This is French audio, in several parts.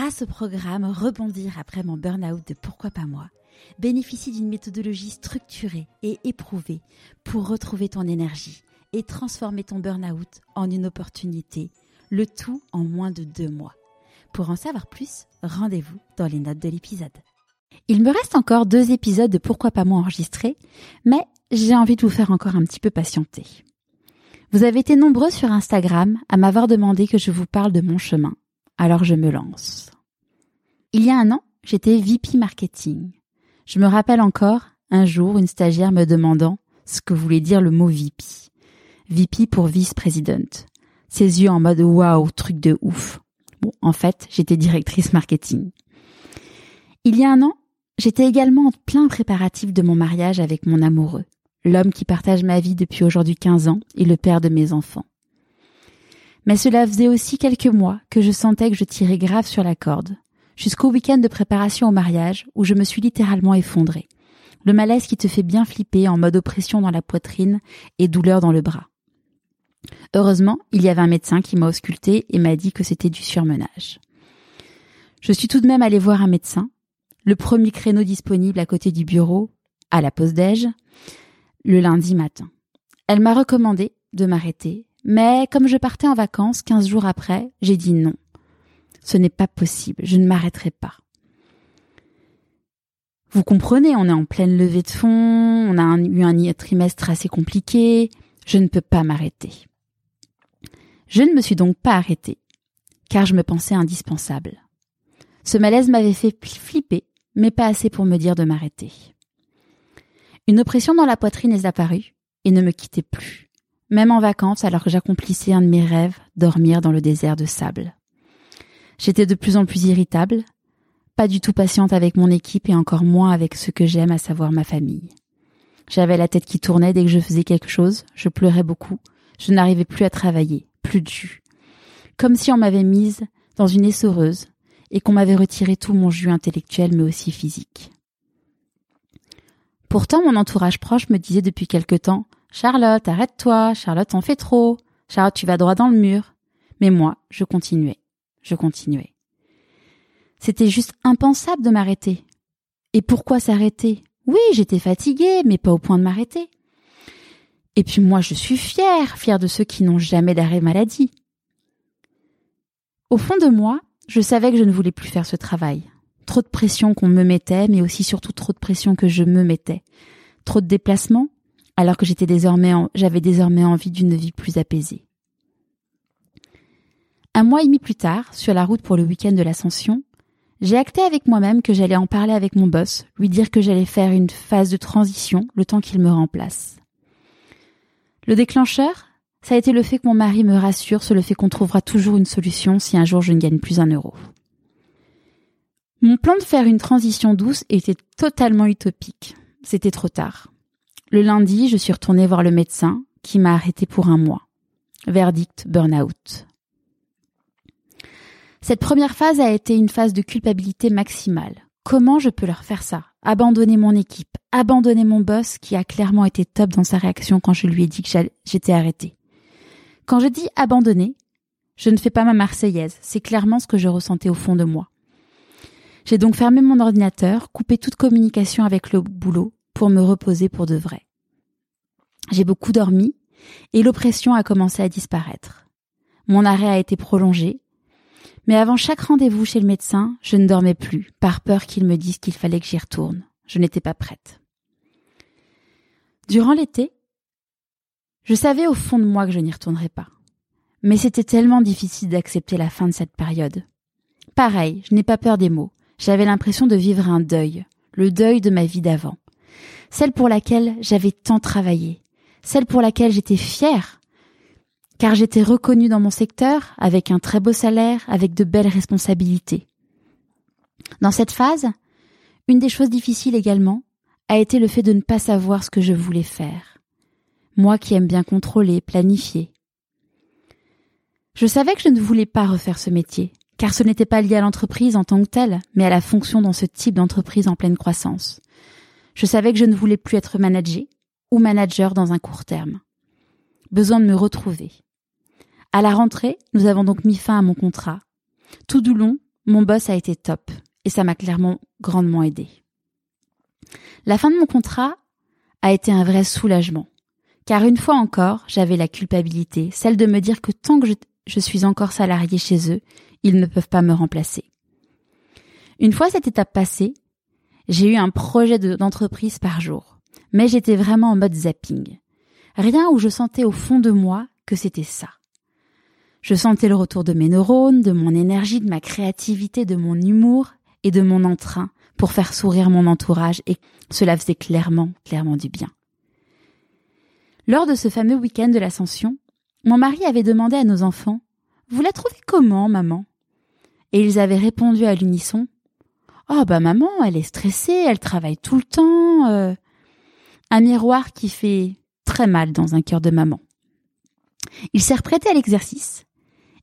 grâce au programme Rebondir après mon burn-out de Pourquoi pas moi, bénéficie d'une méthodologie structurée et éprouvée pour retrouver ton énergie et transformer ton burn-out en une opportunité, le tout en moins de deux mois. Pour en savoir plus, rendez-vous dans les notes de l'épisode. Il me reste encore deux épisodes de Pourquoi pas moi enregistrés, mais j'ai envie de vous faire encore un petit peu patienter. Vous avez été nombreux sur Instagram à m'avoir demandé que je vous parle de mon chemin, alors je me lance. Il y a un an, j'étais VP Marketing. Je me rappelle encore, un jour, une stagiaire me demandant ce que voulait dire le mot VP. VP pour vice-présidente. Ses yeux en mode waouh, truc de ouf. Bon, en fait, j'étais directrice marketing. Il y a un an, j'étais également en plein préparatif de mon mariage avec mon amoureux, l'homme qui partage ma vie depuis aujourd'hui 15 ans et le père de mes enfants. Mais cela faisait aussi quelques mois que je sentais que je tirais grave sur la corde, jusqu'au week-end de préparation au mariage où je me suis littéralement effondrée. Le malaise qui te fait bien flipper en mode oppression dans la poitrine et douleur dans le bras. Heureusement, il y avait un médecin qui m'a ausculté et m'a dit que c'était du surmenage. Je suis tout de même allée voir un médecin, le premier créneau disponible à côté du bureau, à la pause déj, le lundi matin. Elle m'a recommandé de m'arrêter, mais comme je partais en vacances quinze jours après, j'ai dit non. Ce n'est pas possible, je ne m'arrêterai pas. Vous comprenez, on est en pleine levée de fonds, on a eu un trimestre assez compliqué, je ne peux pas m'arrêter. Je ne me suis donc pas arrêtée, car je me pensais indispensable. Ce malaise m'avait fait flipper, mais pas assez pour me dire de m'arrêter. Une oppression dans la poitrine est apparue et ne me quittait plus, même en vacances alors que j'accomplissais un de mes rêves, dormir dans le désert de sable. J'étais de plus en plus irritable, pas du tout patiente avec mon équipe et encore moins avec ce que j'aime, à savoir ma famille. J'avais la tête qui tournait dès que je faisais quelque chose, je pleurais beaucoup, je n'arrivais plus à travailler, plus de jus. Comme si on m'avait mise dans une essoreuse et qu'on m'avait retiré tout mon jus intellectuel mais aussi physique. Pourtant, mon entourage proche me disait depuis quelque temps Charlotte, arrête-toi, Charlotte, en fais trop, Charlotte, tu vas droit dans le mur. Mais moi, je continuais, je continuais. C'était juste impensable de m'arrêter. Et pourquoi s'arrêter? Oui, j'étais fatiguée, mais pas au point de m'arrêter. Et puis moi, je suis fière, fière de ceux qui n'ont jamais d'arrêt maladie. Au fond de moi, je savais que je ne voulais plus faire ce travail. Trop de pression qu'on me mettait, mais aussi surtout trop de pression que je me mettais. Trop de déplacements, alors que j'étais désormais, j'avais désormais envie d'une vie plus apaisée. Un mois et demi plus tard, sur la route pour le week-end de l'ascension, j'ai acté avec moi-même que j'allais en parler avec mon boss, lui dire que j'allais faire une phase de transition le temps qu'il me remplace. Le déclencheur, ça a été le fait que mon mari me rassure sur le fait qu'on trouvera toujours une solution si un jour je ne gagne plus un euro. Mon plan de faire une transition douce était totalement utopique. C'était trop tard. Le lundi, je suis retournée voir le médecin qui m'a arrêté pour un mois. Verdict burn-out. Cette première phase a été une phase de culpabilité maximale. Comment je peux leur faire ça? Abandonner mon équipe, abandonner mon boss qui a clairement été top dans sa réaction quand je lui ai dit que j'étais arrêtée. Quand je dis abandonner, je ne fais pas ma marseillaise, c'est clairement ce que je ressentais au fond de moi. J'ai donc fermé mon ordinateur, coupé toute communication avec le boulot pour me reposer pour de vrai. J'ai beaucoup dormi et l'oppression a commencé à disparaître. Mon arrêt a été prolongé, mais avant chaque rendez-vous chez le médecin, je ne dormais plus, par peur qu'il me dise qu'il fallait que j'y retourne. Je n'étais pas prête. Durant l'été, je savais au fond de moi que je n'y retournerais pas. Mais c'était tellement difficile d'accepter la fin de cette période. Pareil, je n'ai pas peur des mots. J'avais l'impression de vivre un deuil, le deuil de ma vie d'avant. Celle pour laquelle j'avais tant travaillé, celle pour laquelle j'étais fière, car j'étais reconnue dans mon secteur, avec un très beau salaire, avec de belles responsabilités. Dans cette phase, une des choses difficiles également a été le fait de ne pas savoir ce que je voulais faire moi qui aime bien contrôler, planifier. Je savais que je ne voulais pas refaire ce métier, car ce n'était pas lié à l'entreprise en tant que telle, mais à la fonction dans ce type d'entreprise en pleine croissance. Je savais que je ne voulais plus être manager ou manager dans un court terme. Besoin de me retrouver. À la rentrée, nous avons donc mis fin à mon contrat. Tout du long, mon boss a été top et ça m'a clairement grandement aidé. La fin de mon contrat a été un vrai soulagement, car une fois encore, j'avais la culpabilité, celle de me dire que tant que je, suis encore salarié chez eux, ils ne peuvent pas me remplacer. Une fois cette étape passée, j'ai eu un projet d'entreprise par jour, mais j'étais vraiment en mode zapping. Rien où je sentais au fond de moi que c'était ça. Je sentais le retour de mes neurones, de mon énergie, de ma créativité, de mon humour et de mon entrain pour faire sourire mon entourage et cela faisait clairement, clairement du bien. Lors de ce fameux week-end de l'ascension, mon mari avait demandé à nos enfants Vous la trouvez comment, maman? Et ils avaient répondu à l'unisson Oh bah maman, elle est stressée, elle travaille tout le temps. Euh. Un miroir qui fait très mal dans un cœur de maman. Il s'est reprêté à l'exercice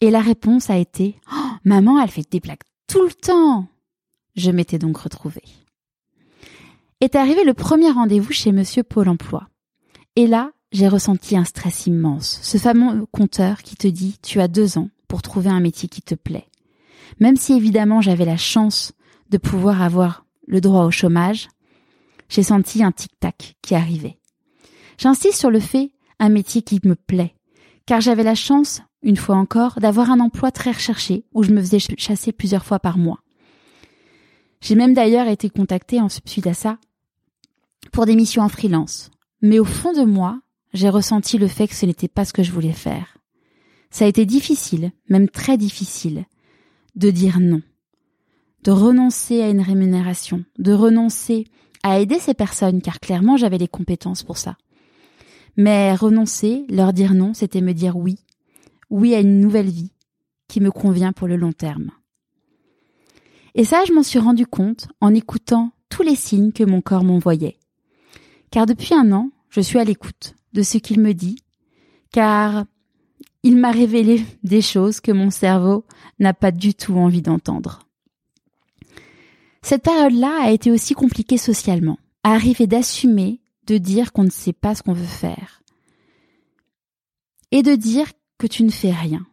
et la réponse a été oh, Maman, elle fait des plaques tout le temps. Je m'étais donc retrouvée. Est arrivé le premier rendez-vous chez Monsieur Pôle Emploi. Et là, j'ai ressenti un stress immense. Ce fameux compteur qui te dit tu as deux ans pour trouver un métier qui te plaît. Même si évidemment j'avais la chance de pouvoir avoir le droit au chômage, j'ai senti un tic-tac qui arrivait. J'insiste sur le fait un métier qui me plaît, car j'avais la chance, une fois encore, d'avoir un emploi très recherché où je me faisais chasser plusieurs fois par mois. J'ai même d'ailleurs été contactée en suite à ça pour des missions en freelance. Mais au fond de moi, j'ai ressenti le fait que ce n'était pas ce que je voulais faire. Ça a été difficile, même très difficile, de dire non, de renoncer à une rémunération, de renoncer à aider ces personnes, car clairement j'avais les compétences pour ça. Mais renoncer, leur dire non, c'était me dire oui, oui à une nouvelle vie qui me convient pour le long terme. Et ça, je m'en suis rendu compte en écoutant tous les signes que mon corps m'envoyait. Car depuis un an, je suis à l'écoute de ce qu'il me dit, car il m'a révélé des choses que mon cerveau n'a pas du tout envie d'entendre. Cette période-là a été aussi compliquée socialement, à arriver d'assumer, de dire qu'on ne sait pas ce qu'on veut faire, et de dire que tu ne fais rien,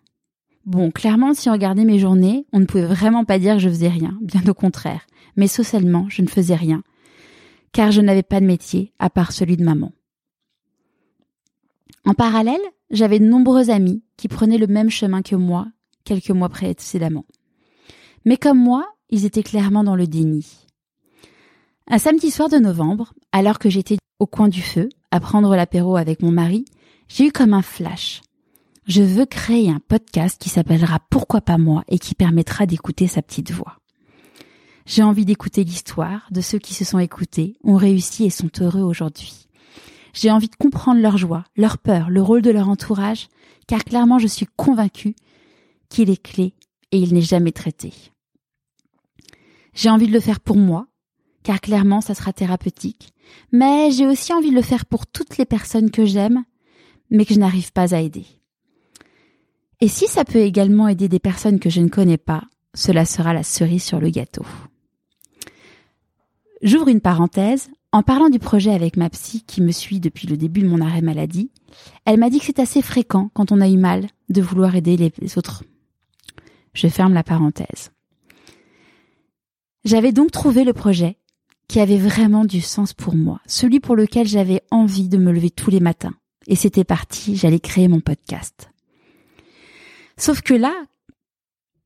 Bon, clairement, si on regardait mes journées, on ne pouvait vraiment pas dire que je faisais rien, bien au contraire. Mais socialement, je ne faisais rien, car je n'avais pas de métier à part celui de maman. En parallèle, j'avais de nombreux amis qui prenaient le même chemin que moi quelques mois précédemment. Mais comme moi, ils étaient clairement dans le déni. Un samedi soir de novembre, alors que j'étais au coin du feu, à prendre l'apéro avec mon mari, j'ai eu comme un flash je veux créer un podcast qui s'appellera Pourquoi pas moi et qui permettra d'écouter sa petite voix. J'ai envie d'écouter l'histoire de ceux qui se sont écoutés, ont réussi et sont heureux aujourd'hui. J'ai envie de comprendre leur joie, leur peur, le rôle de leur entourage, car clairement je suis convaincue qu'il est clé et il n'est jamais traité. J'ai envie de le faire pour moi, car clairement ça sera thérapeutique, mais j'ai aussi envie de le faire pour toutes les personnes que j'aime, mais que je n'arrive pas à aider. Et si ça peut également aider des personnes que je ne connais pas, cela sera la cerise sur le gâteau. J'ouvre une parenthèse. En parlant du projet avec ma psy qui me suit depuis le début de mon arrêt maladie, elle m'a dit que c'est assez fréquent quand on a eu mal de vouloir aider les autres. Je ferme la parenthèse. J'avais donc trouvé le projet qui avait vraiment du sens pour moi, celui pour lequel j'avais envie de me lever tous les matins. Et c'était parti, j'allais créer mon podcast. Sauf que là,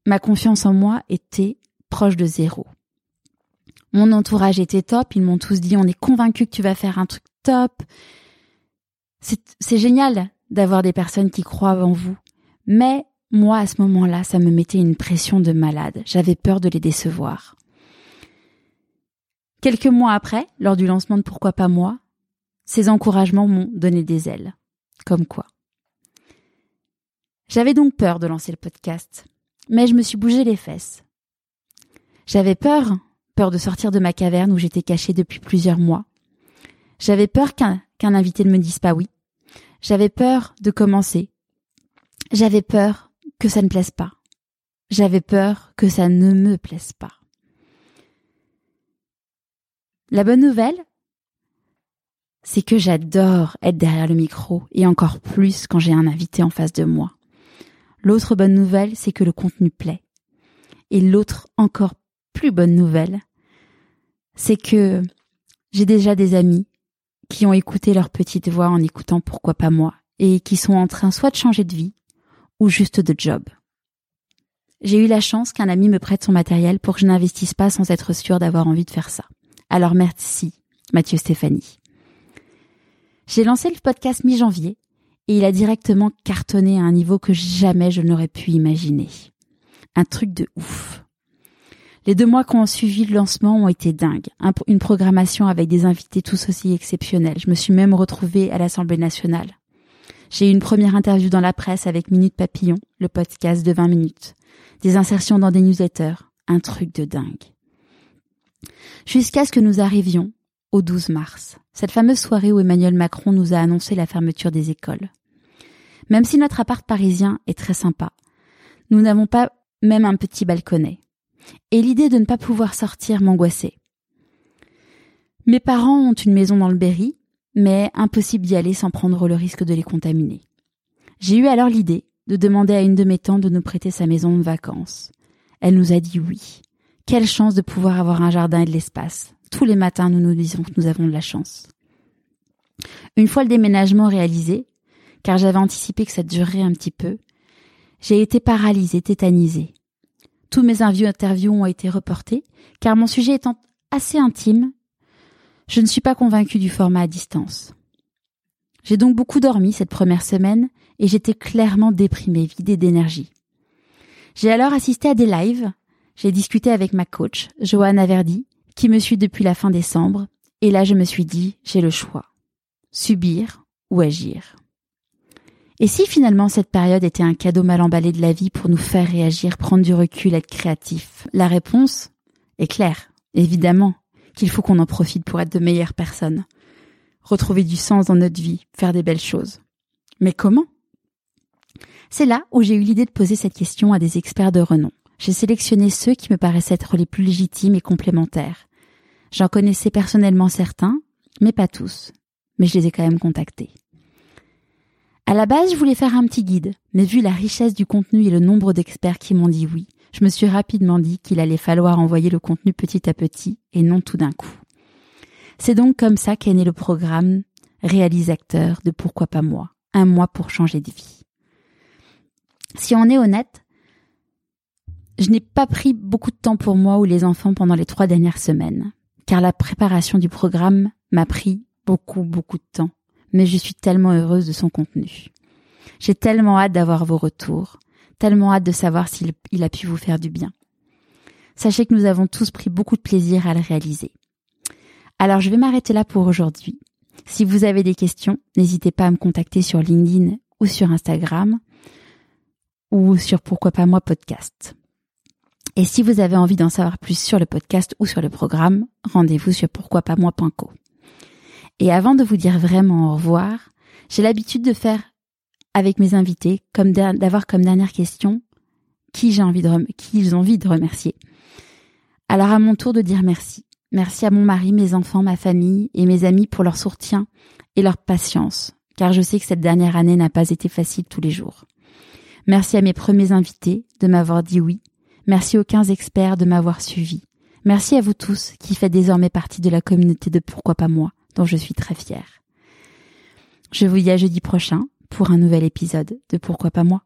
ma confiance en moi était proche de zéro. Mon entourage était top, ils m'ont tous dit on est convaincu que tu vas faire un truc top. C'est génial d'avoir des personnes qui croient en vous. Mais moi, à ce moment-là, ça me mettait une pression de malade. J'avais peur de les décevoir. Quelques mois après, lors du lancement de Pourquoi pas moi, ces encouragements m'ont donné des ailes. Comme quoi. J'avais donc peur de lancer le podcast, mais je me suis bougé les fesses. J'avais peur, peur de sortir de ma caverne où j'étais cachée depuis plusieurs mois. J'avais peur qu'un invité ne me dise pas oui. J'avais peur de commencer. J'avais peur que ça ne plaise pas. J'avais peur que ça ne me plaise pas. La bonne nouvelle, c'est que j'adore être derrière le micro et encore plus quand j'ai un invité en face de moi. L'autre bonne nouvelle, c'est que le contenu plaît. Et l'autre encore plus bonne nouvelle, c'est que j'ai déjà des amis qui ont écouté leur petite voix en écoutant Pourquoi pas moi et qui sont en train soit de changer de vie ou juste de job. J'ai eu la chance qu'un ami me prête son matériel pour que je n'investisse pas sans être sûre d'avoir envie de faire ça. Alors merci, Mathieu Stéphanie. J'ai lancé le podcast mi-janvier et il a directement cartonné à un niveau que jamais je n'aurais pu imaginer. Un truc de ouf. Les deux mois qui ont suivi le lancement ont été dingues. une programmation avec des invités tous aussi exceptionnels. Je me suis même retrouvée à l'Assemblée nationale. J'ai eu une première interview dans la presse avec Minute Papillon, le podcast de 20 minutes. Des insertions dans des newsletters. Un truc de dingue. Jusqu'à ce que nous arrivions au 12 mars, cette fameuse soirée où Emmanuel Macron nous a annoncé la fermeture des écoles. Même si notre appart parisien est très sympa, nous n'avons pas même un petit balconnet. Et l'idée de ne pas pouvoir sortir m'angoissait. Mes parents ont une maison dans le Berry, mais impossible d'y aller sans prendre le risque de les contaminer. J'ai eu alors l'idée de demander à une de mes tantes de nous prêter sa maison de vacances. Elle nous a dit oui. Quelle chance de pouvoir avoir un jardin et de l'espace. Tous les matins, nous nous disons que nous avons de la chance. Une fois le déménagement réalisé, car j'avais anticipé que ça durerait un petit peu, j'ai été paralysée, tétanisée. Tous mes interviews ont été reportés, car mon sujet étant assez intime, je ne suis pas convaincue du format à distance. J'ai donc beaucoup dormi cette première semaine et j'étais clairement déprimée, vidée d'énergie. J'ai alors assisté à des lives, j'ai discuté avec ma coach, Johanna Verdi, qui me suit depuis la fin décembre, et là je me suis dit, j'ai le choix. Subir ou agir. Et si finalement cette période était un cadeau mal emballé de la vie pour nous faire réagir, prendre du recul, être créatif? La réponse est claire, évidemment, qu'il faut qu'on en profite pour être de meilleures personnes, retrouver du sens dans notre vie, faire des belles choses. Mais comment? C'est là où j'ai eu l'idée de poser cette question à des experts de renom. J'ai sélectionné ceux qui me paraissaient être les plus légitimes et complémentaires. J'en connaissais personnellement certains, mais pas tous. Mais je les ai quand même contactés. À la base, je voulais faire un petit guide, mais vu la richesse du contenu et le nombre d'experts qui m'ont dit oui, je me suis rapidement dit qu'il allait falloir envoyer le contenu petit à petit et non tout d'un coup. C'est donc comme ça qu'est né le programme réalisateur de Pourquoi pas moi, un mois pour changer de vie. Si on est honnête, je n'ai pas pris beaucoup de temps pour moi ou les enfants pendant les trois dernières semaines, car la préparation du programme m'a pris beaucoup, beaucoup de temps, mais je suis tellement heureuse de son contenu. J'ai tellement hâte d'avoir vos retours, tellement hâte de savoir s'il a pu vous faire du bien. Sachez que nous avons tous pris beaucoup de plaisir à le réaliser. Alors je vais m'arrêter là pour aujourd'hui. Si vous avez des questions, n'hésitez pas à me contacter sur LinkedIn ou sur Instagram ou sur Pourquoi pas moi podcast. Et si vous avez envie d'en savoir plus sur le podcast ou sur le programme, rendez-vous sur pourquoipasmoi.co. Et avant de vous dire vraiment au revoir, j'ai l'habitude de faire avec mes invités, comme d'avoir comme dernière question qui j'ai envie de qui ils ont envie de remercier. Alors à mon tour de dire merci. Merci à mon mari, mes enfants, ma famille et mes amis pour leur soutien et leur patience, car je sais que cette dernière année n'a pas été facile tous les jours. Merci à mes premiers invités de m'avoir dit oui. Merci aux 15 experts de m'avoir suivi. Merci à vous tous qui faites désormais partie de la communauté de Pourquoi pas moi, dont je suis très fière. Je vous dis à jeudi prochain pour un nouvel épisode de Pourquoi pas moi.